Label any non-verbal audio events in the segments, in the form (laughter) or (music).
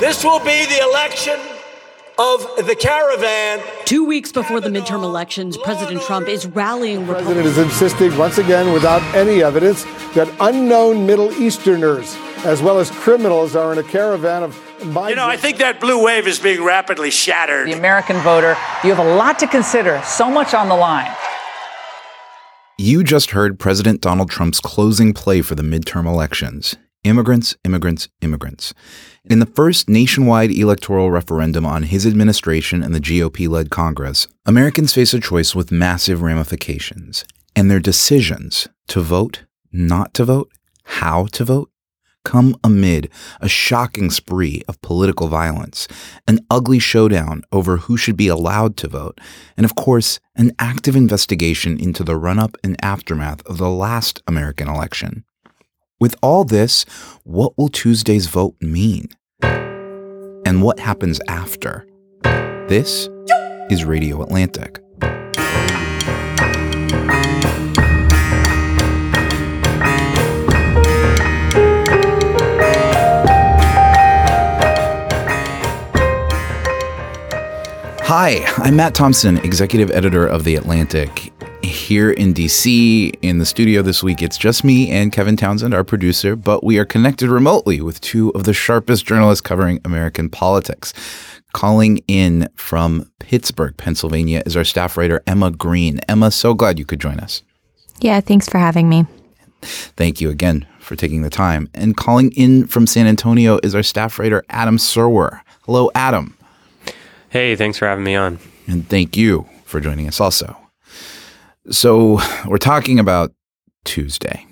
This will be the election of the caravan. Two weeks before the midterm elections, President Trump is rallying The president is insisting once again, without any evidence, that unknown Middle Easterners, as well as criminals, are in a caravan of migrants. You know, I think that blue wave is being rapidly shattered. The American voter, you have a lot to consider, so much on the line. You just heard President Donald Trump's closing play for the midterm elections immigrants, immigrants, immigrants. In the first nationwide electoral referendum on his administration and the GOP led Congress, Americans face a choice with massive ramifications, and their decisions to vote, not to vote, how to vote, come amid a shocking spree of political violence, an ugly showdown over who should be allowed to vote, and of course, an active investigation into the run up and aftermath of the last American election. With all this, what will Tuesday's vote mean? And what happens after? This is Radio Atlantic. Hi, I'm Matt Thompson, executive editor of The Atlantic. Here in DC, in the studio this week, it's just me and Kevin Townsend, our producer, but we are connected remotely with two of the sharpest journalists covering American politics. Calling in from Pittsburgh, Pennsylvania, is our staff writer, Emma Green. Emma, so glad you could join us. Yeah, thanks for having me. Thank you again for taking the time. And calling in from San Antonio is our staff writer, Adam Serwer. Hello, Adam. Hey, thanks for having me on. And thank you for joining us also. So, we're talking about Tuesday.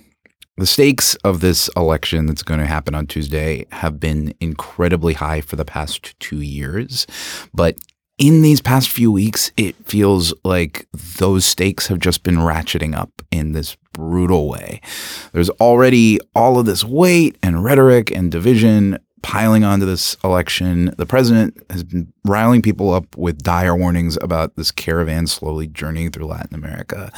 The stakes of this election that's going to happen on Tuesday have been incredibly high for the past two years. But in these past few weeks, it feels like those stakes have just been ratcheting up in this brutal way. There's already all of this weight and rhetoric and division piling onto this election. The president has been riling people up with dire warnings about this caravan slowly journeying through Latin America.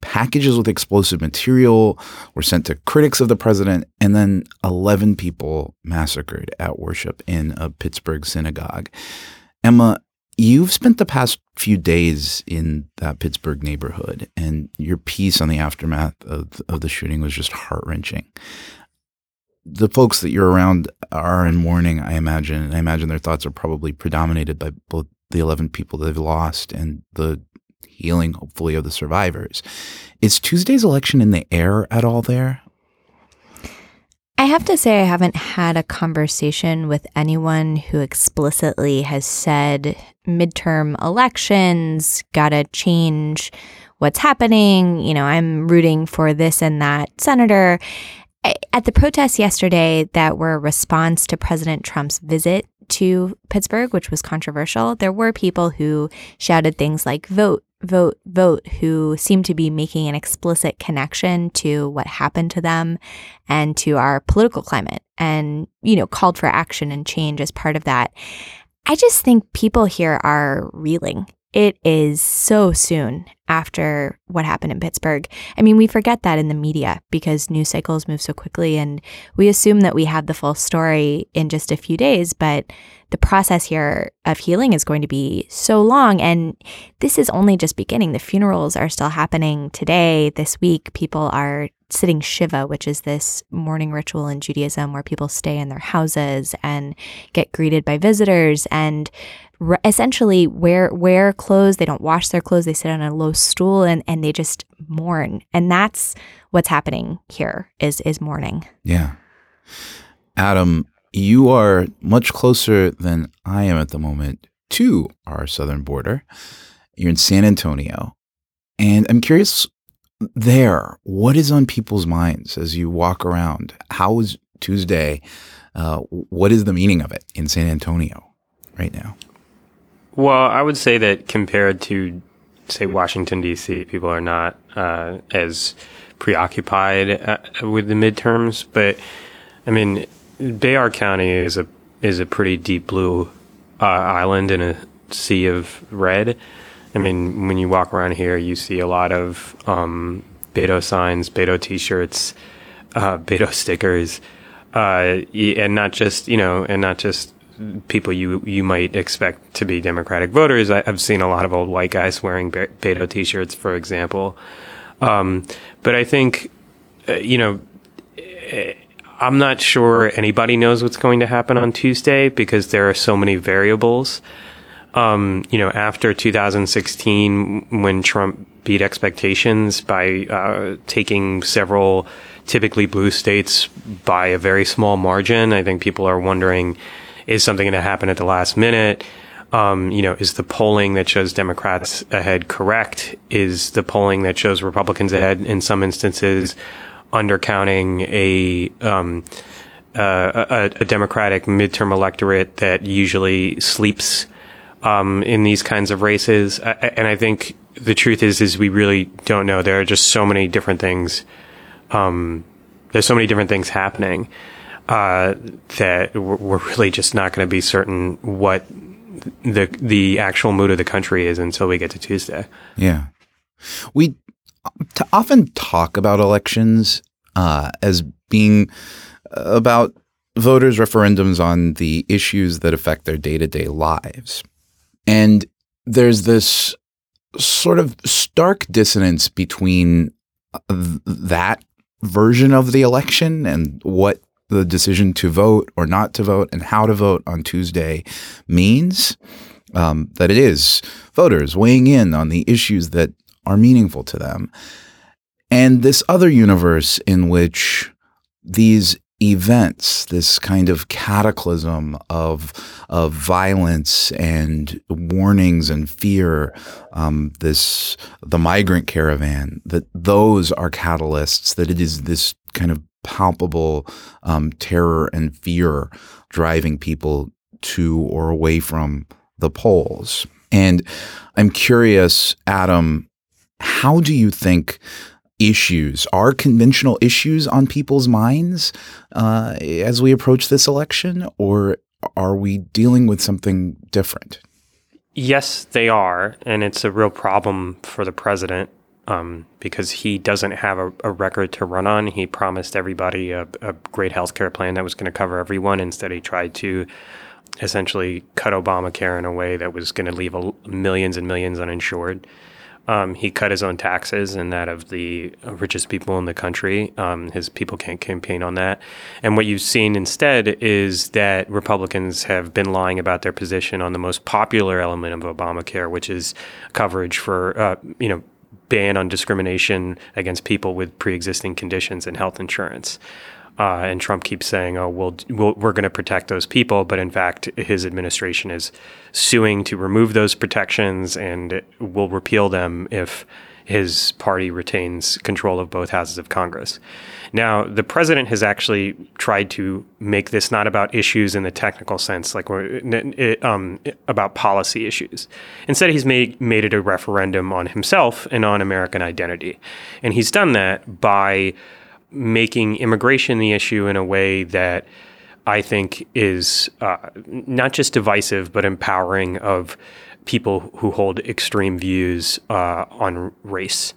Packages with explosive material were sent to critics of the president, and then 11 people massacred at worship in a Pittsburgh synagogue. Emma, you've spent the past few days in that Pittsburgh neighborhood, and your piece on the aftermath of, of the shooting was just heart wrenching the folks that you're around are in mourning, I imagine. And I imagine their thoughts are probably predominated by both the 11 people they've lost and the healing, hopefully, of the survivors. Is Tuesday's election in the air at all there? I have to say, I haven't had a conversation with anyone who explicitly has said midterm elections gotta change what's happening. You know, I'm rooting for this and that senator. At the protests yesterday that were a response to President Trump's visit to Pittsburgh, which was controversial, there were people who shouted things like vote, vote, vote, who seemed to be making an explicit connection to what happened to them and to our political climate and, you know, called for action and change as part of that. I just think people here are reeling it is so soon after what happened in Pittsburgh. I mean, we forget that in the media because news cycles move so quickly and we assume that we have the full story in just a few days, but the process here of healing is going to be so long and this is only just beginning. The funerals are still happening today, this week. People are sitting Shiva, which is this mourning ritual in Judaism where people stay in their houses and get greeted by visitors and essentially wear wear clothes. They don't wash their clothes. They sit on a low stool and and they just mourn. And that's what's happening here is is mourning. Yeah. Adam, you are much closer than I am at the moment to our southern border. You're in San Antonio. And I'm curious there, what is on people's minds as you walk around? How was Tuesday? Uh, what is the meaning of it in San Antonio right now? Well, I would say that compared to, say, Washington, D.C., people are not uh, as preoccupied uh, with the midterms. But, I mean, Bexar County is a is a pretty deep blue uh, island in a sea of red. I mean, when you walk around here, you see a lot of um, Beto signs, Beto T-shirts, uh, Beto (laughs) stickers, uh, and not just you know, and not just people you you might expect to be Democratic voters. I, have seen a lot of old white guys wearing Beto T-shirts, for example. Um, but I think, uh, you know, eh, I'm not sure anybody knows what's going to happen on Tuesday because there are so many variables. Um, you know, after 2016, when Trump beat expectations by uh, taking several typically blue states by a very small margin, I think people are wondering, is something going to happen at the last minute? Um, you know, is the polling that shows Democrats ahead correct? Is the polling that shows Republicans ahead in some instances undercounting a, um, uh, a, a, Democratic midterm electorate that usually sleeps um, in these kinds of races? And I think the truth is, is we really don't know. There are just so many different things. Um, there's so many different things happening uh, that we're really just not going to be certain what the the actual mood of the country is until we get to Tuesday. Yeah, we t- often talk about elections uh, as being about voters' referendums on the issues that affect their day to day lives, and there's this sort of stark dissonance between uh, that version of the election and what the decision to vote or not to vote and how to vote on Tuesday means. Um, that it is voters weighing in on the issues that are meaningful to them. And this other universe in which these events, this kind of cataclysm of of violence and warnings and fear, um, this the migrant caravan, that those are catalysts. That it is this kind of palpable um, terror and fear driving people to or away from the polls. And I'm curious, Adam, how do you think issues are conventional issues on people's minds uh, as we approach this election, or are we dealing with something different? Yes, they are, and it's a real problem for the president um, because he doesn't have a, a, record to run on. He promised everybody a, a great health care plan that was going to cover everyone. Instead, he tried to essentially cut Obamacare in a way that was going to leave a, millions and millions uninsured. Um, he cut his own taxes and that of the richest people in the country. Um, his people can't campaign on that. And what you've seen instead is that Republicans have been lying about their position on the most popular element of Obamacare, which is coverage for, uh, you know, ban on discrimination against people with pre-existing conditions and health insurance. Uh, and Trump keeps saying, "Oh, we'll, we will we are going to protect those people," but in fact, his administration is suing to remove those protections and will repeal them if his party retains control of both houses of Congress. Now, the president has actually tried to make this not about issues in the technical sense, like um, about policy issues. Instead, he's made made it a referendum on himself and on American identity, and he's done that by making immigration the issue in a way that I think is uh, not just divisive but empowering of people who hold extreme views uh, on race.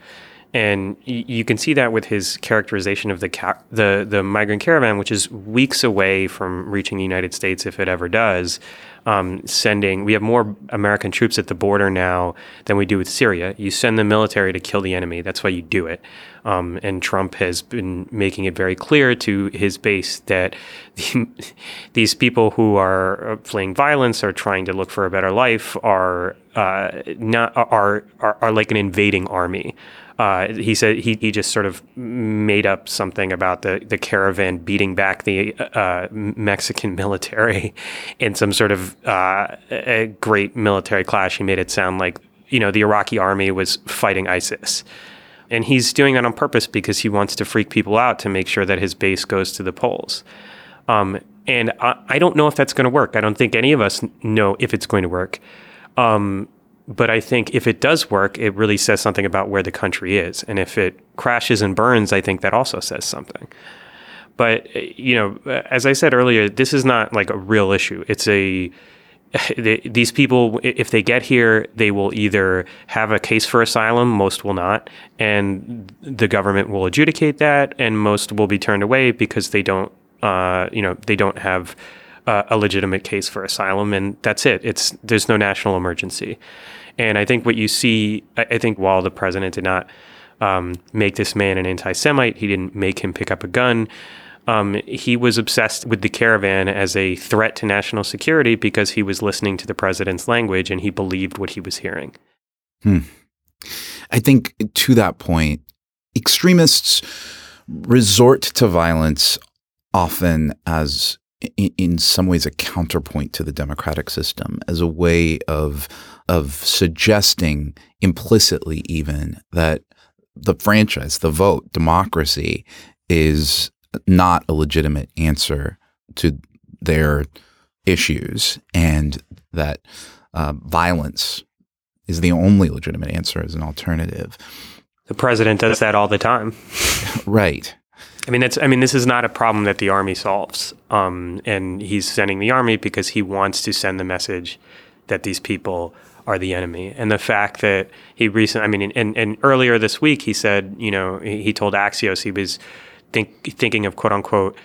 And y- you can see that with his characterization of the ca- the the migrant caravan, which is weeks away from reaching the United States if it ever does. Um, sending, we have more American troops at the border now than we do with Syria. You send the military to kill the enemy. That's why you do it. Um, and Trump has been making it very clear to his base that the, (laughs) these people who are fleeing violence or trying to look for a better life are uh, not are, are are like an invading army. Uh, he said he, he just sort of made up something about the, the caravan beating back the uh, Mexican (laughs) military in some sort of uh, a great military clash. He made it sound like you know the Iraqi army was fighting ISIS. And he's doing that on purpose because he wants to freak people out to make sure that his base goes to the polls. Um, and I, I, don't know if that's going to work. I don't think any of us know if it's going to work. Um, but I think if it does work, it really says something about where the country is. And if it crashes and burns, I think that also says something. But, you know, as I said earlier, this is not like a real issue. It's a (laughs) these people, if they get here, they will either have a case for asylum, most will not, and the government will adjudicate that, and most will be turned away because they don't, uh, you know, they don't have uh, a legitimate case for asylum, and that's it. It's there's no national emergency, and I think what you see, I, I think while the president did not um, make this man an anti-Semite, he didn't make him pick up a gun. Um, he was obsessed with the caravan as a threat to national security because he was listening to the president's language and he believed what he was hearing. Hmm. I think to that point, extremists resort to violence often as in some ways a counterpoint to the democratic system as a way of of suggesting implicitly even that the franchise the vote democracy is not a legitimate answer to their issues and that uh, violence is the only legitimate answer as an alternative. The president does that all the time. (laughs) right. I mean, that's. I mean, this is not a problem that the army solves. Um, and he's sending the army because he wants to send the message that these people are the enemy. And the fact that he recently, I mean, and, and earlier this week, he said, you know, he told Axios he was think, thinking of quote unquote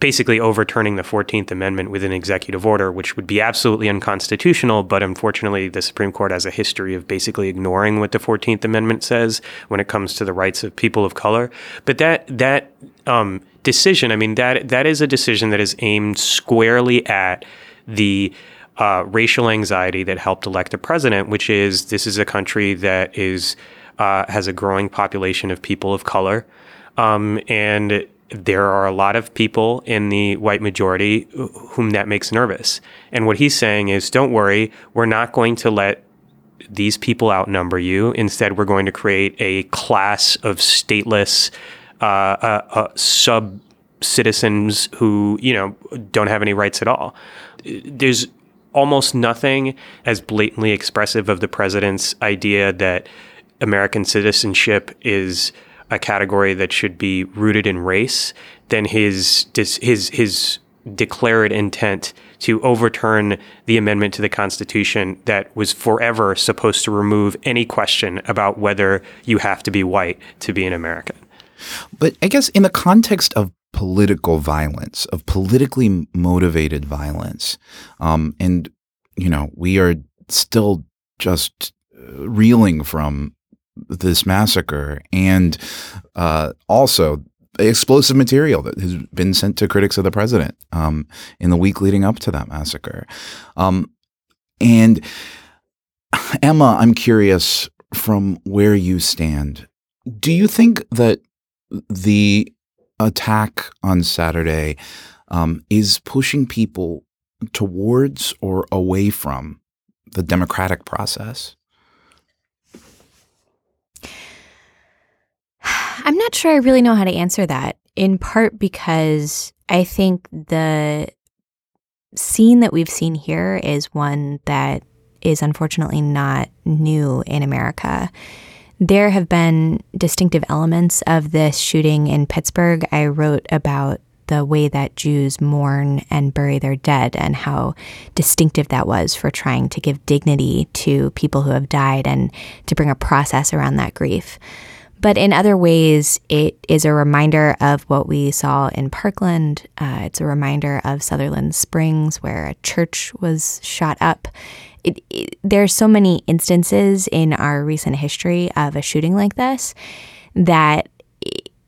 basically overturning the 14th Amendment with an executive order, which would be absolutely unconstitutional. But unfortunately, the Supreme Court has a history of basically ignoring what the 14th Amendment says when it comes to the rights of people of color. But that, that, um, decision, I mean, that, that is a decision that is aimed squarely at the, uh, racial anxiety that helped elect a president, which is this is a country that is, uh, has a growing population of people of color. Um, and there are a lot of people in the white majority whom that makes nervous. And what he's saying is, don't worry, we're not going to let these people outnumber you. Instead, we're going to create a class of stateless uh, uh, uh, sub citizens who, you know, don't have any rights at all. There's almost nothing as blatantly expressive of the president's idea that American citizenship is a category that should be rooted in race than his his his declared intent to overturn the amendment to the Constitution that was forever supposed to remove any question about whether you have to be white to be an American. But I guess in the context of political violence, of politically motivated violence, um, and you know we are still just reeling from this massacre and uh, also explosive material that has been sent to critics of the president um, in the week leading up to that massacre. Um, and (sighs) Emma, I'm curious from where you stand. Do you think that the attack on Saturday um, is pushing people towards or away from the democratic process? (sighs) I'm not sure I really know how to answer that, in part because I think the scene that we've seen here is one that is unfortunately not new in America. There have been distinctive elements of this shooting in Pittsburgh. I wrote about the way that Jews mourn and bury their dead and how distinctive that was for trying to give dignity to people who have died and to bring a process around that grief. But in other ways, it is a reminder of what we saw in Parkland. Uh, it's a reminder of Sutherland Springs, where a church was shot up. It, it, there are so many instances in our recent history of a shooting like this that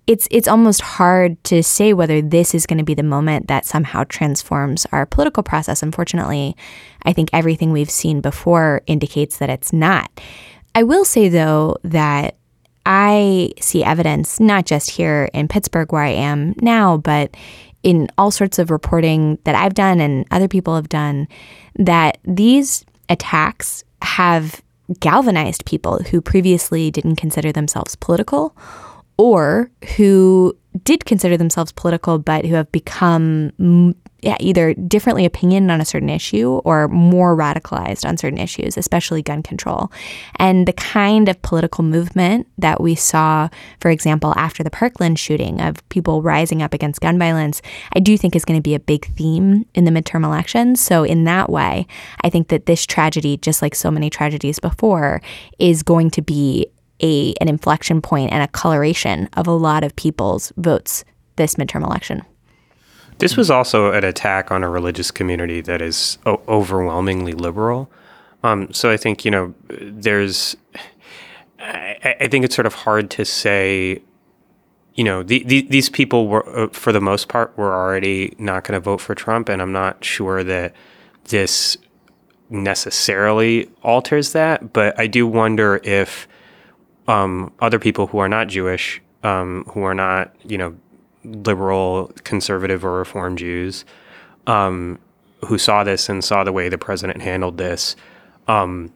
it's it's almost hard to say whether this is going to be the moment that somehow transforms our political process. Unfortunately, I think everything we've seen before indicates that it's not. I will say though that I see evidence, not just here in Pittsburgh where I am now, but in all sorts of reporting that I've done and other people have done, that these attacks have galvanized people who previously didn't consider themselves political or who did consider themselves political but who have become yeah, either differently opinion on a certain issue or more radicalized on certain issues, especially gun control. And the kind of political movement that we saw, for example, after the Parkland shooting of people rising up against gun violence, I do think is going to be a big theme in the midterm elections. So, in that way, I think that this tragedy, just like so many tragedies before, is going to be a, an inflection point and a coloration of a lot of people's votes this midterm election. This was also an attack on a religious community that is o- overwhelmingly liberal. Um, so I think you know, there's. I, I, think it's sort of hard to say. You know, the, the, these people were, uh, for the most part, were already not going to vote for Trump, and I'm not sure that this necessarily alters that. But I do wonder if um, other people who are not Jewish, um, who are not, you know, liberal, conservative, or reform Jews, um, who saw this and saw the way the president handled this, um,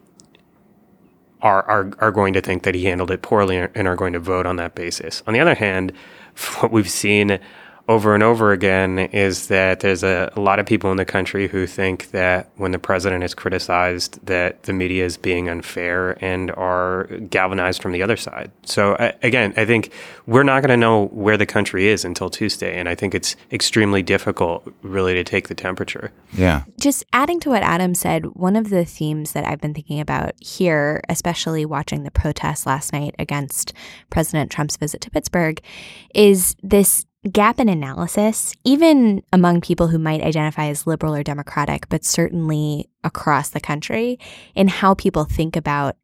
are, are are going to think that he handled it poorly and are going to vote on that basis. On the other hand, (laughs) what we've seen over and over again is that there's a, a, lot of people in the country who think that when the president is criticized that the media is being unfair and are galvanized from the other side. So I, again, I think we're not going to know where the country is until Tuesday and I think it's extremely difficult really to take the temperature. Yeah. Just adding to what Adam said, one of the themes that I've been thinking about here, especially watching the protests last night against President Trump's visit to Pittsburgh, is this gap in analysis, even among people who might identify as liberal or democratic, but certainly across the country, in how people think about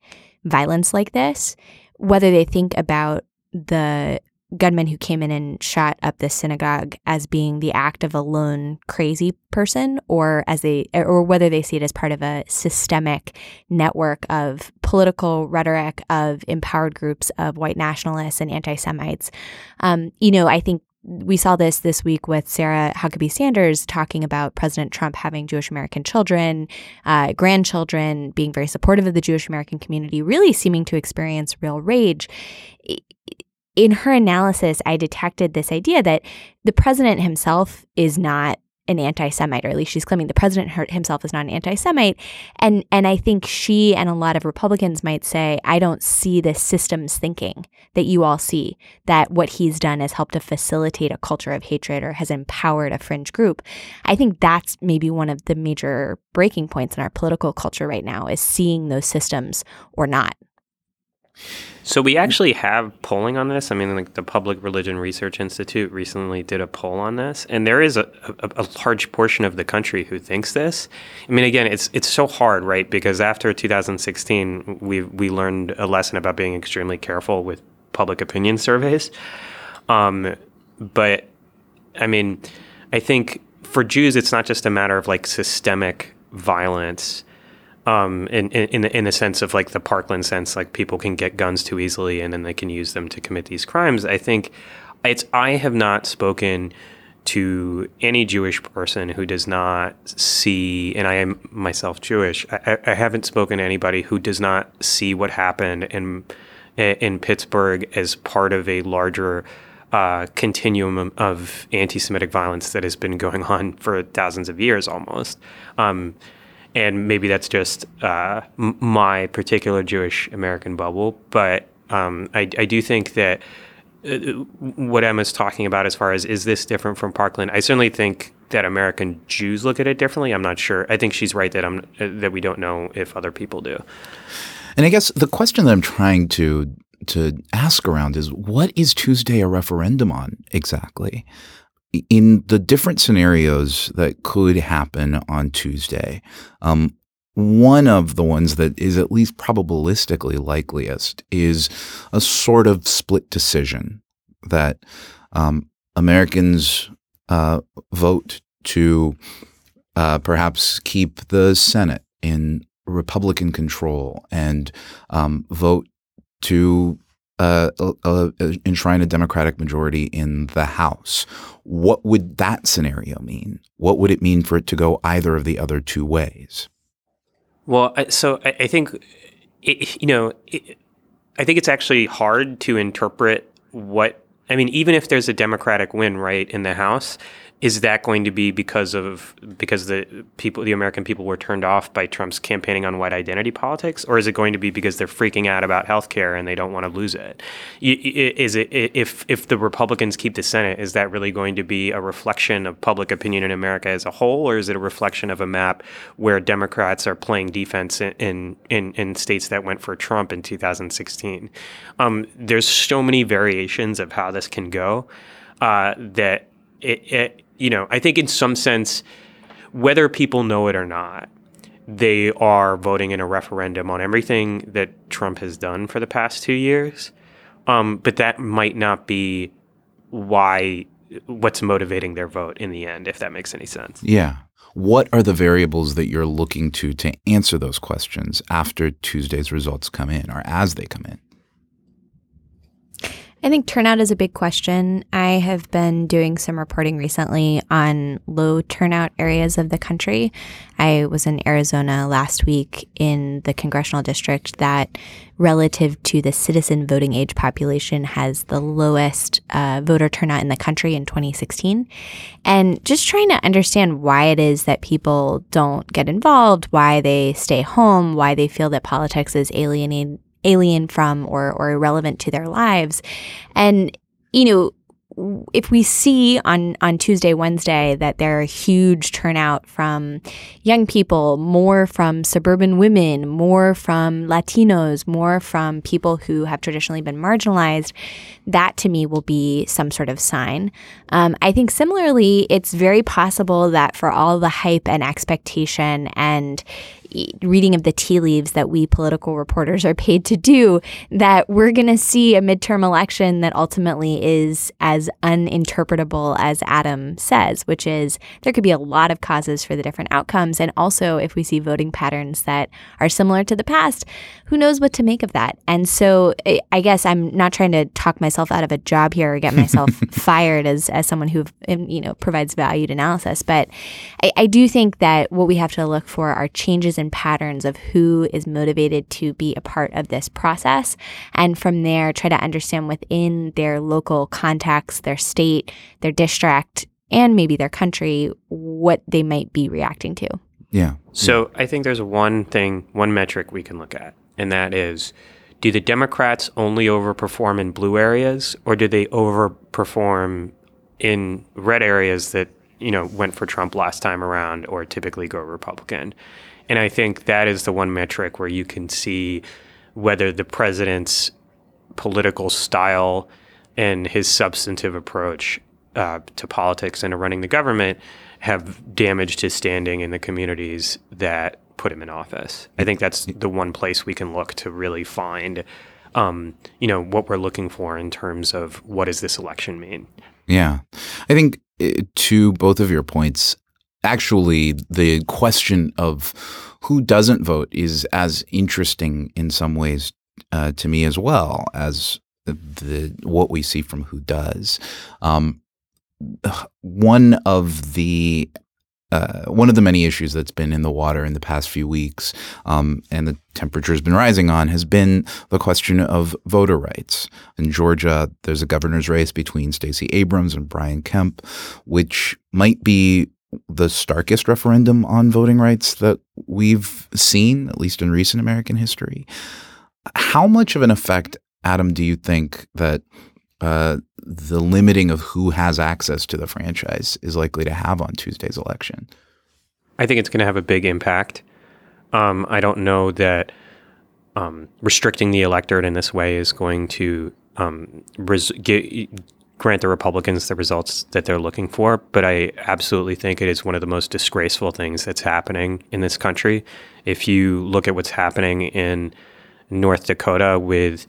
violence like this, whether they think about the gunman who came in and shot up the synagogue as being the act of a lone crazy person or as they or whether they see it as part of a systemic network of political rhetoric of empowered groups of white nationalists and anti-semites. Um, you know i think we saw this this week with Sarah Huckabee Sanders talking about President Trump having Jewish American children, uh, grandchildren, being very supportive of the Jewish American community, really seeming to experience real rage. In her analysis, I detected this idea that the president himself is not an anti-Semite, or at least she's claiming the president himself is not an anti-Semite. And and I think she and a lot of Republicans might say, I don't see the systems thinking that you all see, that what he's done has helped to facilitate a culture of hatred or has empowered a fringe group. I think that's maybe one of the major breaking points in our political culture right now is seeing those systems or not. So we actually have polling on this. I mean, like the Public Religion Research Institute recently did a poll on this, and there is a, a, a, large portion of the country who thinks this. I mean, again, it's it's so hard, right? Because after 2016, we we learned a lesson about being extremely careful with public opinion surveys. Um, but I mean, I think for Jews, it's not just a matter of like systemic violence um, in in in the sense of like the Parkland sense, like people can get guns too easily and then they can use them to commit these crimes. I think it's I have not spoken to any Jewish person who does not see, and I am myself Jewish. I, I haven't spoken to anybody who does not see what happened in in Pittsburgh as part of a larger uh, continuum of anti-Semitic violence that has been going (laughs) on for thousands of years, almost. Um, and maybe that's just uh, m- my particular Jewish American bubble. But um, I, I, do think that uh, what Emma's talking about, as far as is this different from Parkland, I certainly think that American Jews look at it differently. I'm not sure. I think she's right that I'm uh, that we don't know if other people do. And I guess the question that I'm trying to to ask around is what is Tuesday a referendum on exactly? In the different scenarios that could happen on Tuesday, um, one of the ones that is at least probabilistically likeliest is a sort of split decision that um, Americans uh, vote to uh, perhaps keep the Senate in Republican control and um, vote to uh, uh, uh, enshrine a Democratic majority in the House. What would that scenario mean? What would it mean for it to go either of the other two ways? Well, so I think, you know, I think it's actually hard to interpret what, I mean, even if there's a Democratic win, right, in the House, is that going to be because of because the people the American people were turned off by Trump's campaigning on white identity politics? Or is it going to be because they're freaking out about health care and they don't want to lose it? Is it if if the Republicans keep the Senate is that really going to be a reflection of public opinion in America as a whole? Or is it a reflection of a map where Democrats are playing defense in in, in states that went for Trump in 2016 um, there's so many variations of how this can go uh, that it, it you know, I think in some sense, whether people know it or not, they are voting in a referendum on everything that Trump has done for the past two years. Um, but that might not be why what's motivating their vote in the end, if that makes any sense. Yeah. What are the variables that you're looking to to answer those questions after Tuesday's results come in or as they come in? I think turnout is a big question. I have been doing some reporting recently on low turnout areas of the country. I was in Arizona last week in the congressional district that, relative to the citizen voting age population, has the lowest uh, voter turnout in the country in 2016. And just trying to understand why it is that people don't get involved, why they stay home, why they feel that politics is alienating alien from or, or irrelevant to their lives. And, you know, if we see on on Tuesday, Wednesday that there are huge turnout from young people, more from suburban women, more from Latinos, more from people who have traditionally been marginalized, that to me will be some sort of sign. Um, I think similarly, it's very possible that for all the hype and expectation and reading of the tea leaves that we political reporters are paid to do, that we're going to see a midterm election that ultimately is as uninterpretable as Adam says, which is there could be a lot of causes for the different outcomes. And also, if we see voting patterns that are similar to the past, who knows what to make of that? And so I guess I'm not trying to talk myself out of a job here or get myself (laughs) fired as, as someone who, um, you know, provides valued analysis. But I, I do think that what we have to look for are changes in patterns of who is motivated to be a part of this process. And from there, try to understand within their local context, their state, their district, and maybe their country, what they might be reacting to. Yeah. So I think there's one thing, one metric we can look at, and that is do the Democrats only overperform in blue areas or do they overperform in red areas that, you know, went for Trump last time around or typically go Republican? And I think that is the one metric where you can see whether the president's political style and his substantive approach uh, to politics and to running the government have damaged his standing in the communities that put him in office. I think that's the one place we can look to really find, um, you know, what we're looking for in terms of what does this election mean. Yeah, I think uh, to both of your points, actually the question of who doesn't vote is as interesting in some ways uh, to me as well as the what we see from who does. Um, one of the uh, one of the many issues that's been in the water in the past few weeks, um, and the temperature has been rising on, has been the question of voter rights. In Georgia, there's a governor's race between Stacey Abrams and Brian Kemp, which might be the starkest referendum on voting rights that we've seen, at least in recent American history. How much of an effect, Adam, do you think that uh, the limiting of who has access to the franchise is likely to have on Tuesday's election? I think it's going to have a big impact. Um, I don't know that um, restricting the electorate in this way is going to um, res- get, grant the Republicans the results that they're looking for, but I absolutely think it is one of the most disgraceful things that's happening in this country. If you look at what's happening in North Dakota with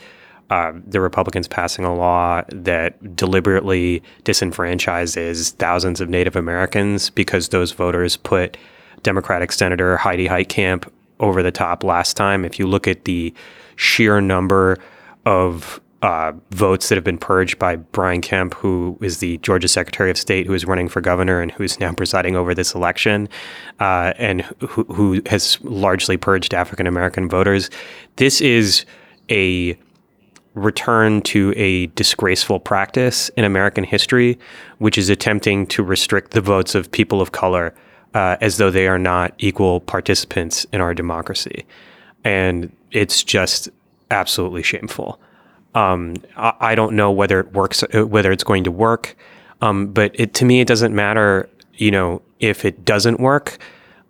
uh, the Republicans passing a law that deliberately disenfranchises thousands of Native Americans because those voters put Democratic Senator Heidi Heitkamp over the top last time. If you look at the sheer number of uh, votes that have been purged by Brian Kemp, who is the Georgia Secretary of State, who is running for governor and who's now presiding over this election, uh, and who, who has largely purged African American voters. This is a return to a disgraceful practice in American history, which is attempting to restrict the votes of people of color uh, as though they are not equal participants in our democracy. And it's just absolutely shameful. Um, I, I, don't know whether it works, uh, whether it's going to work. Um, but it, to me, it doesn't matter, you know, if it doesn't work,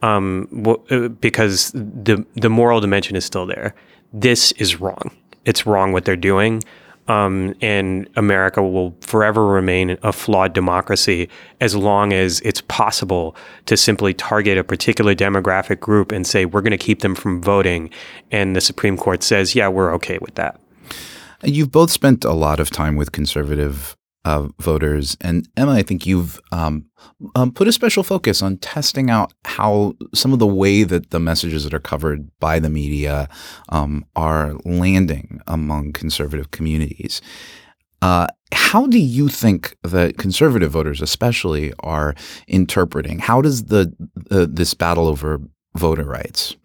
um, w- uh, because the the moral dimension is still there. This is wrong. It's wrong what they're doing. Um, and America will forever remain a flawed democracy as long as it's possible to simply target a particular demographic group and say, we're going to keep them from voting. And the Supreme Court says, yeah, we're okay with that. You've both spent a lot of time with conservative uh, voters. And Emma, I think you've um, um, put a special focus on testing out how some of the way that the messages that are covered by the media um, are landing among conservative communities. Uh, how do you think that conservative voters, especially, are interpreting? How does the uh, this battle over voter rights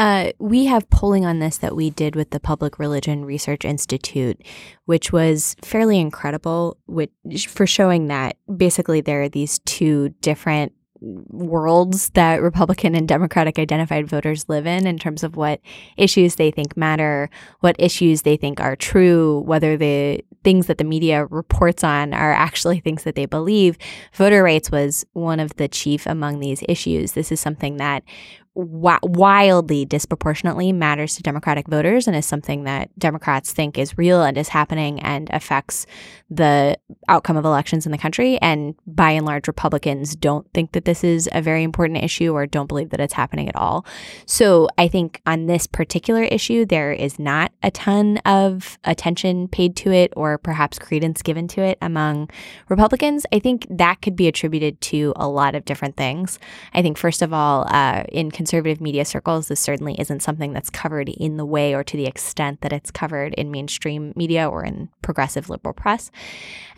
uh, we have polling on this that we did with the Public Religion Research Institute, which was fairly incredible which, for showing that basically there are these two different worlds that Republican and Democratic identified voters live in, in terms of what issues they think matter, what issues they think are true, whether the things that the media reports on are actually things that they believe. Voter rights was one of the chief among these issues. This is something that wildly disproportionately matters to Democratic voters and is something that Democrats think is real and is happening and affects the outcome of elections in the country. And by and large, Republicans don't think that this is a very important issue or don't believe that it's happening at all. So I think on this particular issue, there is not a ton of attention paid to it or perhaps credence given to it among Republicans. I think that could be attributed to a lot of different things. I think, first of all, uh, in conservative media circles, this certainly isn't something that's covered in the way or to the extent that it's covered in mainstream media or in progressive liberal press.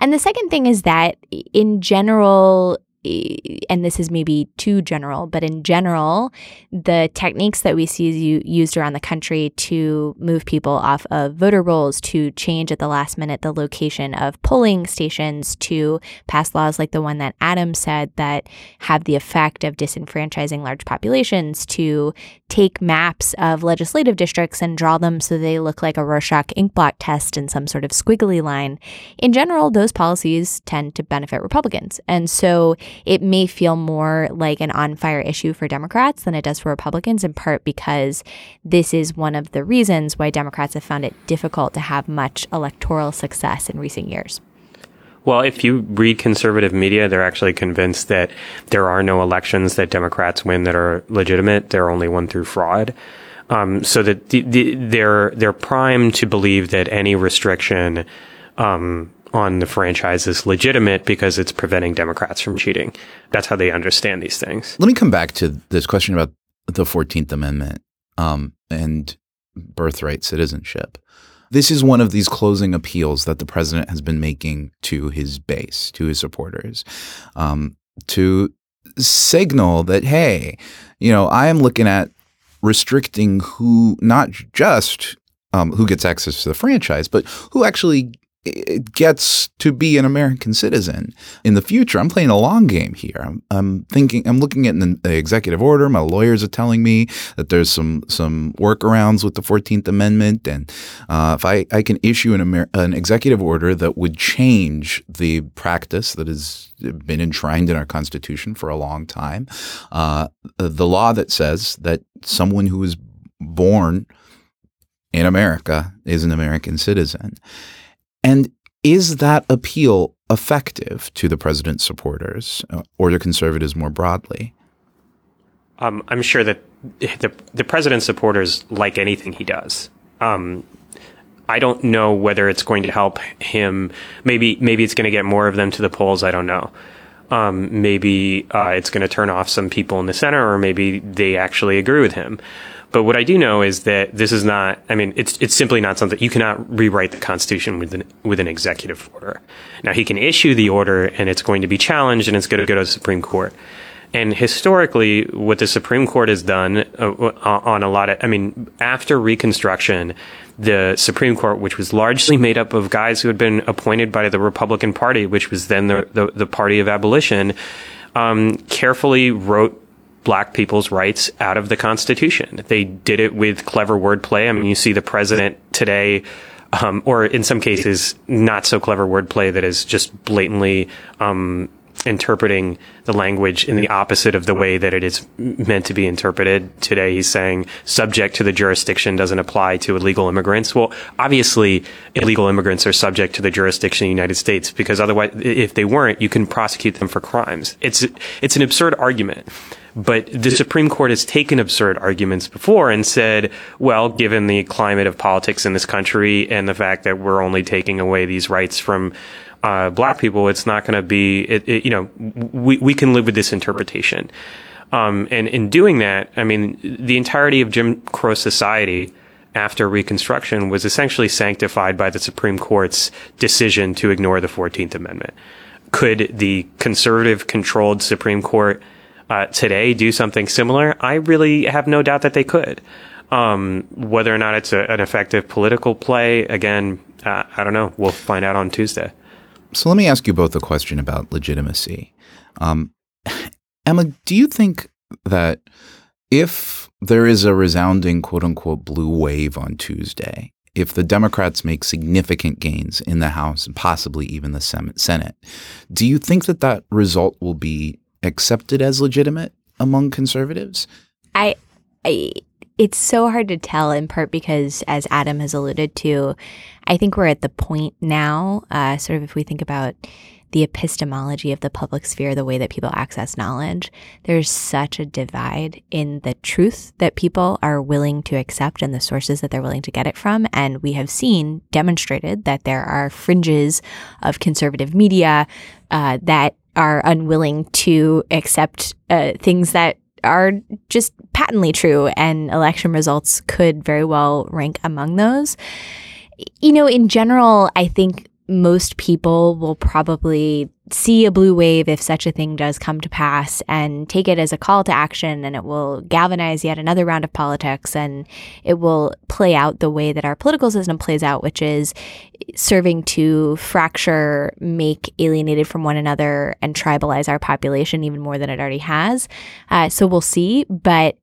And the second thing is that in general, and this is maybe too general, but in general, the techniques that we see used around the country to move people off of voter rolls, to change at the last minute the location of polling stations, to pass laws like the one that Adam said that have the effect of disenfranchising large populations, to take maps of legislative districts and draw them so they look like a Rorschach inkblot test in some sort of squiggly line. In general, those policies tend to benefit Republicans. And so it may feel more like an on fire issue for Democrats than it does for Republicans, in part because this is one of the reasons why Democrats have found it difficult to have much electoral success in recent years. Well, if you read conservative media, they're actually convinced that there are no elections that Democrats win that are legitimate. They're only won through fraud. Um, so that the, the, they're they're primed to believe that any restriction um, on the franchise is legitimate because it's preventing Democrats from cheating. That's how they understand these things. Let me come back to this question about the 14th Amendment um, and birthright citizenship. This is one of these closing appeals that the president has been making to his base, to his supporters, um, to signal that, hey, you know, I am looking at restricting who, not just um, who gets access to the franchise, but who actually it gets to be an American citizen in the future. I'm playing a long game here. I'm, I'm thinking, I'm looking at the executive order. My lawyers are telling me that there's some some workarounds with the Fourteenth Amendment, and uh, if I, I can issue an, Amer- an executive order that would change the practice that has been enshrined in our Constitution for a long time, uh, the law that says that someone who is born in America is an American citizen. And is that appeal effective to the president's supporters or the conservatives more broadly? Um, I'm sure that the, the president's supporters like anything he does. Um, I don't know whether it's going to help him. Maybe maybe it's going to get more of them to the polls. I don't know. Um, maybe uh, it's going to turn off some people in the center, or maybe they actually agree with him. But what I do know is that this is not, I mean, it's, it's simply not something, you cannot rewrite the Constitution with an, with an executive order. Now, he can issue the order and it's going to be challenged and it's going to go to the Supreme Court. And historically, what the Supreme Court has done uh, on a lot of, I mean, after Reconstruction, the Supreme Court, which was largely made up of guys who had been appointed by the Republican Party, which was then the, the, the party of abolition, um, carefully wrote black people's rights out of the Constitution. They did it with clever wordplay. I mean, you see the president today, um, or in some cases, not so clever wordplay that is just blatantly um, interpreting the language in the opposite of the way that it is meant to be interpreted. Today, he's saying subject to the jurisdiction doesn't apply to illegal immigrants. Well, obviously, illegal immigrants are subject to the jurisdiction of the United States because otherwise, if they weren't, you can prosecute them for crimes. It's it's an absurd argument. But the Supreme Court has taken absurd arguments before and said, well, given the climate of politics in this country and the fact that we're only taking away these rights from uh, black people, it's not going to be, it, it, you know, we, we can live with this interpretation. Um, and in doing that, I mean, the entirety of Jim Crow society after Reconstruction was essentially sanctified by the Supreme Court's decision to ignore the 14th Amendment. Could the conservative controlled Supreme Court uh, today do something similar? I really have no doubt that they could. Um, whether or not it's a, an effective political play, again, uh, I don't know. We'll find out on Tuesday. So let me ask you both a question about legitimacy. Um, (sighs) Emma, do you think that if there is a resounding quote unquote blue wave on Tuesday, if the Democrats make significant gains in the House and possibly even the Senate, do you think that that result will be accepted as legitimate among conservatives? I, I it's so hard to tell in part because as Adam has alluded to, I think we're at the point now, uh, sort of if we think about the epistemology of the public sphere, the way that people access knowledge, there's such a divide in the truth that people are willing to accept and the sources that they're willing to get it from. And we have seen demonstrated that there are fringes of conservative media uh, that are unwilling to accept uh, things that are just patently true, and election results could very well rank among those. You know, in general, I think most people will probably see a blue wave if such a thing does come to pass and take it as a call to action and it will galvanize yet another round of politics and it will play out the way that our political system plays out which is serving to fracture make alienated from one another and tribalize our population even more than it already has. Uh, so we'll see but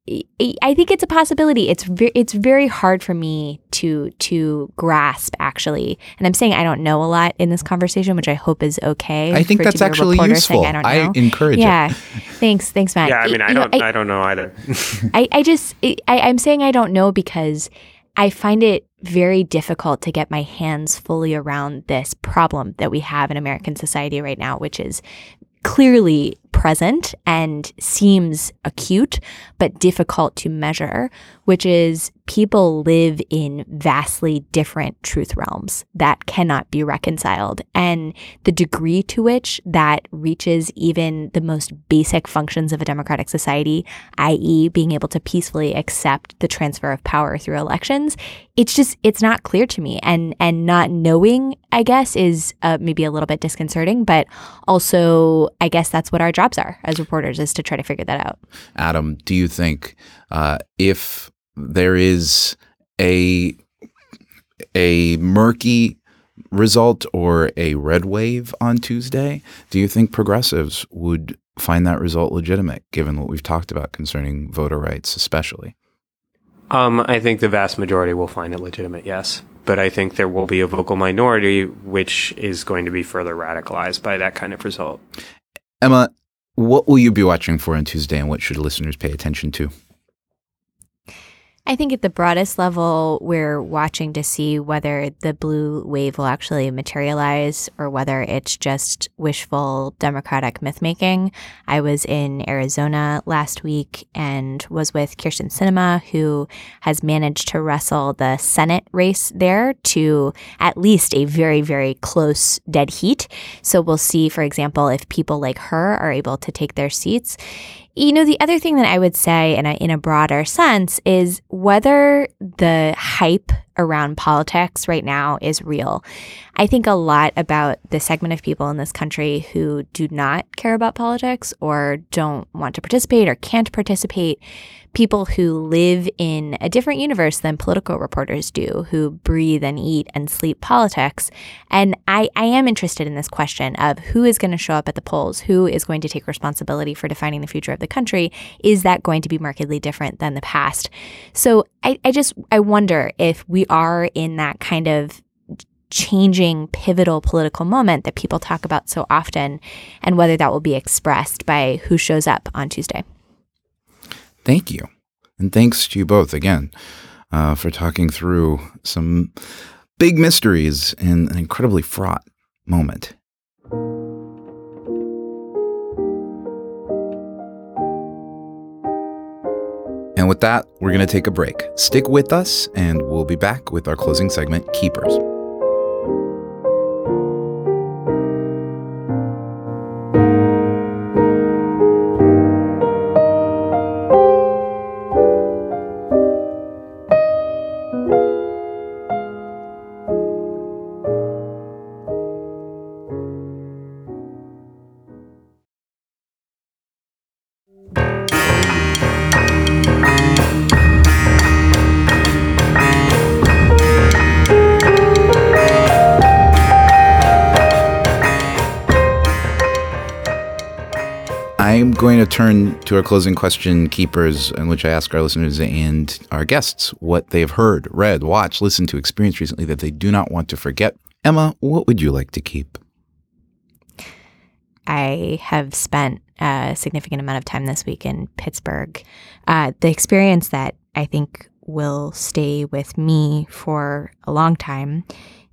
i think it's a possibility. It's ve- it's very hard for me to to grasp actually. And i'm saying i don't know a lot in this conversation which i hope is okay. I think that's actually useful. Saying, I, I, encourage yeah. it. Thanks, thanks, Matt. Yeah, I mean, I don't, I, I, don't know either. (laughs) I, I just, I, I'm saying I don't know because I find it very difficult to get my hands fully around this problem that we have in American society right now, which is clearly present and seems acute, but difficult to measure, which is people live in vastly different truth realms that cannot be reconciled. And the degree to which that reaches even the most basic functions of a democratic society, i.e., being able to peacefully accept the transfer of power through elections, it's just, it's not clear to me. And, and not knowing, I guess, is uh, maybe a little bit disconcerting, but also, I guess that's what our jobs are as reporters is to try to figure that out. Adam, do you think uh, if there is a a murky result or a red wave on Tuesday, do you think progressives would find that result legitimate, given what we've talked about concerning voter rights, especially? Um, I think the vast majority will find it legitimate, yes. But I think there will be a vocal minority which is going to be further radicalized by that kind of result. Emma, what will you be watching for on Tuesday and what should listeners pay attention to? I think at the broadest level, we're watching to see whether the blue wave will actually materialize or whether it's just wishful Democratic myth making. I was in Arizona last week and was with Kyrsten Sinema, who has managed to wrestle the Senate race there to at least a very, very close dead heat. So we'll see, for example, if people like her are able to take their seats. You know, the other thing that I would say in a, in a broader sense is whether the hype around politics right now is real. I think a lot about the segment of people in this country who do not care about politics or don't want to participate or can't participate people who live in a different universe than political reporters do, who breathe and eat and sleep politics. And I, I am interested in this question of who is going to show up at the polls, who is going to take responsibility for defining the future of the country. Is that going to be markedly different than the past? So I, I just I wonder if we are in that kind of changing pivotal political moment that people talk about so often and whether that will be expressed by who shows up on Tuesday. Thank you. And thanks to you both again uh, for talking through some big mysteries in an incredibly fraught moment. And with that, we're going to take a break. Stick with us, and we'll be back with our closing segment, Keepers. Turn to our closing question, keepers, in which I ask our listeners and our guests what they've heard, read, watched, listened to, experienced recently that they do not want to forget. Emma, what would you like to keep? I have spent a significant amount of time this week in Pittsburgh. Uh, the experience that I think will stay with me for a long time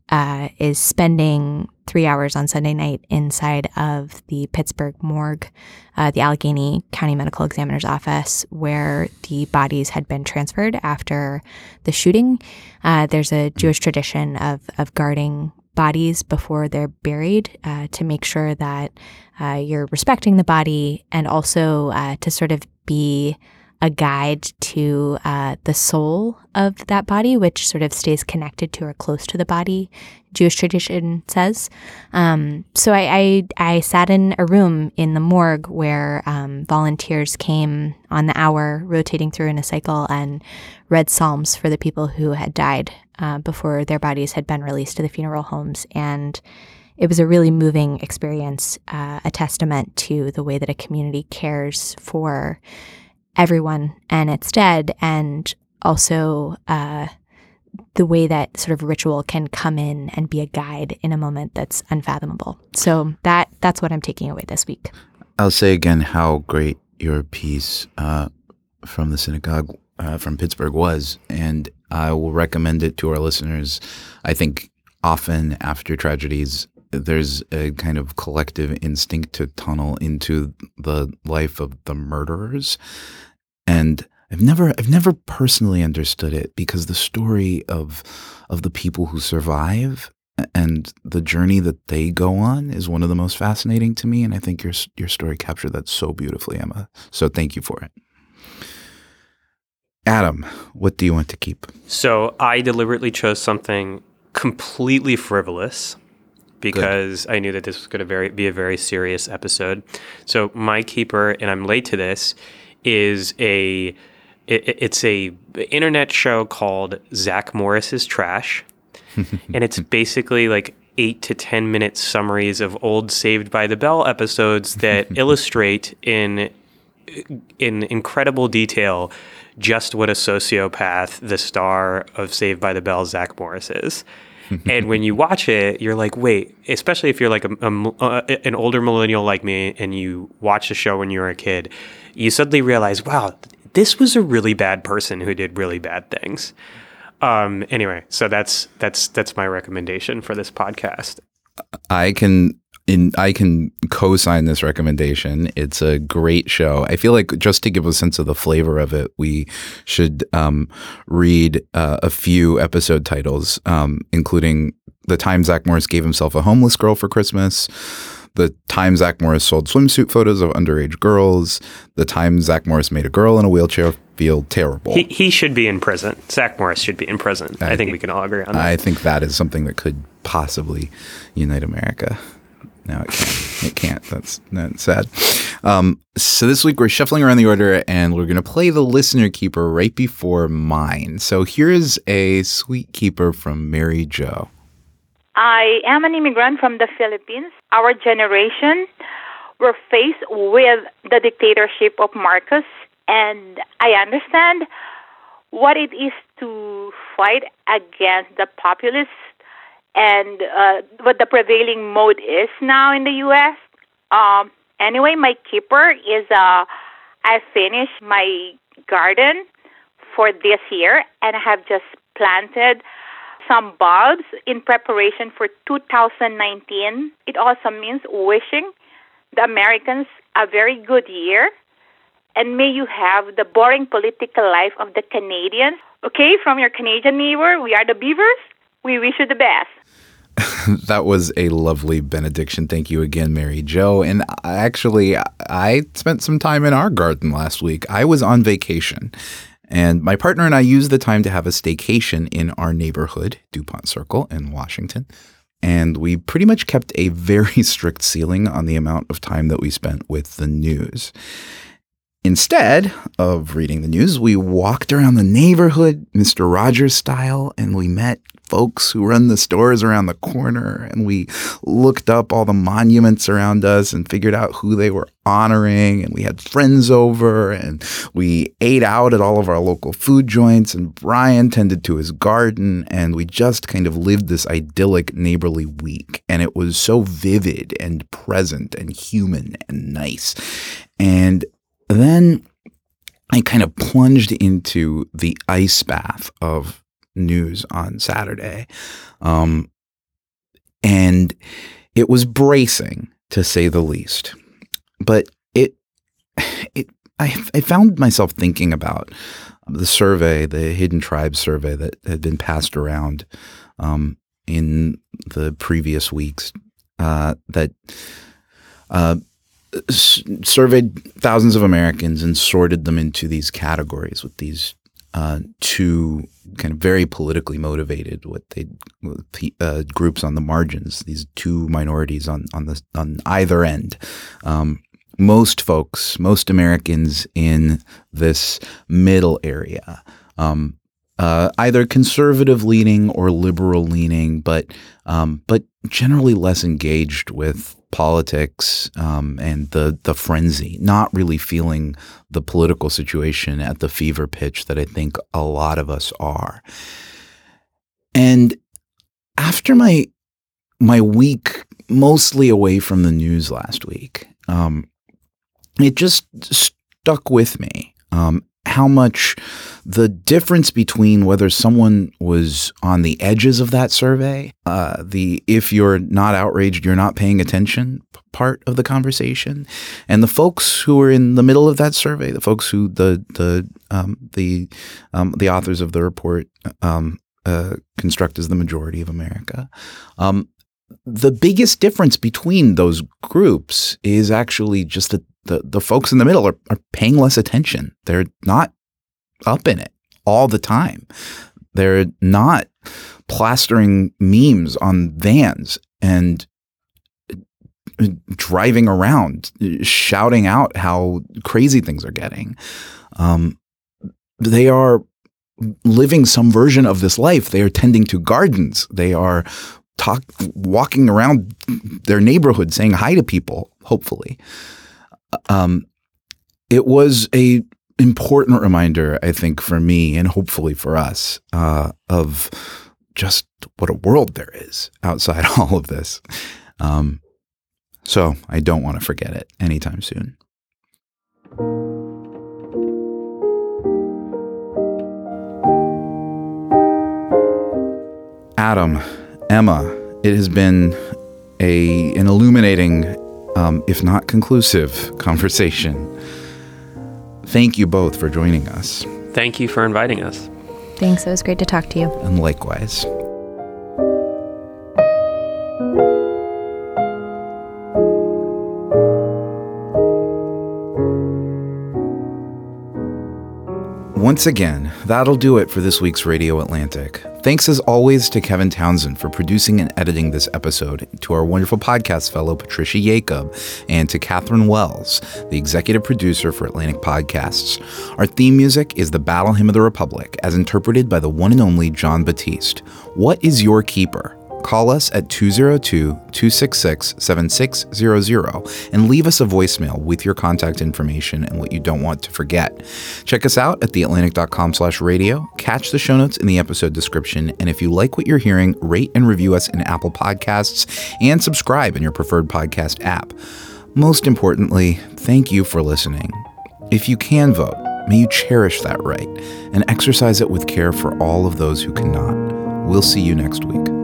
uh, is spending three hours on Sunday night inside of the Pittsburgh morgue, uh, the Allegheny County Medical Examiner's office, where the bodies had been transferred after the shooting. Uh, there's a Jewish tradition of, of guarding bodies before they're buried uh, to make sure that uh, you're respecting the body and also uh, to sort of be a guide to uh, the soul of that body, which sort of stays connected to or close to the body. Jewish tradition says. Um, so I, I, I sat in a room in the morgue where um, volunteers came on the hour, rotating through in a cycle, and read psalms for the people who had died uh, before their bodies had been released to the funeral homes and. It was a really moving experience, uh, a testament to the way that a community cares for everyone and its dead, and also uh, the way that sort of ritual can come in and be a guide in a moment that's unfathomable. So that that's what I'm taking away this week. I'll say again how great your piece uh, from the synagogue uh, from Pittsburgh was, and I will recommend it to our listeners. I think often after tragedies, there's a kind of collective instinct to tunnel into the life of the murderers and I've never I've never personally understood it because the story of of the people who survive and the journey that they go on is one of the most fascinating to me and I think your your story captured that so beautifully Emma. So thank you for it. Adam, what do you want to keep? So I deliberately chose something completely frivolous because Good. I knew that this was going to very, be a very serious episode. So my keeper, and I'm late to this, is a it, it's a internet show called Zack Morris's Trash, (laughs) and it's basically like eight to ten minute summaries of old Saved by the Bell episodes that (laughs) illustrate in in incredible detail just what a sociopath the star of Saved by the Bell Zack Morris is. (laughs) and when you watch it, you're like, wait, especially if you're like a, a, uh, an older millennial like me and you watch the show when you were a kid, you suddenly realize, wow, this was a really bad person who did really bad things. Um, anyway, so that's that's that's my recommendation for this podcast. I can in I can co-sign this recommendation. It's a great show. I feel like just to give a sense of the flavor of it, we should um, read uh, a few episode titles, um, including the time Zack Morris gave himself a homeless girl for Christmas. The time Zack Morris sold swimsuit photos of underage girls. The time Zack Morris made a girl in a wheelchair feel terrible. He, he should be in prison. Zack Morris should be in prison. I, I think we can all agree on that. I think that is something that could possibly unite America. No, it can't. It can't. That's that's sad. Um, so this week we're shuffling around the order, and we're going to play the listener keeper right before mine. So here's a sweet keeper from Mary Jo. I am an immigrant from the Philippines. Our generation were faced with the dictatorship of Marcos, and I understand what it is to fight against the populists and uh, what the prevailing mode is now in the U.S. Um, anyway, my keeper is uh, I finished my garden for this year, and I have just planted some bulbs in preparation for 2019. It also means wishing the Americans a very good year and may you have the boring political life of the Canadians. Okay, from your Canadian neighbor, we are the Beavers. We wish you the best. (laughs) that was a lovely benediction. Thank you again, Mary Jo. And actually, I spent some time in our garden last week. I was on vacation and my partner and I used the time to have a staycation in our neighborhood, DuPont Circle in Washington. And we pretty much kept a very (laughs) strict ceiling on the amount of time that we spent with the news. Instead of reading the news, we walked around the neighborhood, Mr. Rogers style, and we met folks who run the stores around the corner. And we looked up all the monuments around us and figured out who they were honoring. And we had friends over and we ate out at all of our local food joints. And Brian tended to his garden. And we just kind of lived this idyllic neighborly week. And it was so vivid and present and human and nice. And then I kind of plunged into the ice bath of news on Saturday. Um, and it was bracing to say the least. But it, it, I, I found myself thinking about the survey, the Hidden Tribes survey that had been passed around um, in the previous weeks. Uh, that uh, surveyed thousands of Americans and sorted them into these categories with these uh, two kind of very politically motivated what they uh, groups on the margins. These two minorities on on the on either end. Um, most folks, most Americans in this middle area, um, uh, either conservative leaning or liberal leaning, but um, but generally less engaged with politics um, and the the frenzy, not really feeling the political situation at the fever pitch that I think a lot of us are. And after my my week mostly away from the news last week, um, it just stuck with me. Um, how much the difference between whether someone was on the edges of that survey, uh, the if you're not outraged, you're not paying attention part of the conversation, and the folks who were in the middle of that survey, the folks who the the um, the um, the authors of the report um, uh, construct as the majority of America. Um, the biggest difference between those groups is actually just that the, the folks in the middle are, are paying less attention. They're not up in it all the time. They're not plastering memes on vans and uh, driving around shouting out how crazy things are getting. Um, they are living some version of this life. They are tending to gardens. They are talk walking around their neighborhood saying hi to people, hopefully. Um, it was a important reminder, I think, for me and hopefully for us, uh, of just what a world there is outside (laughs) all of this. Um, so I don't want to forget it anytime soon. Adam, Emma, it has been a an illuminating um, if not conclusive, conversation. Thank you both for joining us. Thank you for inviting us. Thanks. It was great to talk to you. And likewise. Once again, that'll do it for this week's Radio Atlantic. Thanks as always to Kevin Townsend for producing and editing this episode, to our wonderful podcast fellow Patricia Jacob, and to Catherine Wells, the executive producer for Atlantic Podcasts. Our theme music is the Battle Hymn of the Republic, as interpreted by the one and only Jon Batiste. What is your keeper? Call us at 202 266 7600 and leave us a voicemail with your contact information and what you don't want to forget. Check us out at theatlantic.com slash radio. Catch the show notes in the episode description. And if you like what you're hearing, rate and review us in Apple Podcasts and subscribe in your preferred podcast app. Most importantly, thank you for listening. If you can vote, may you cherish that right and exercise it with care for all of those who cannot. We'll see you next week.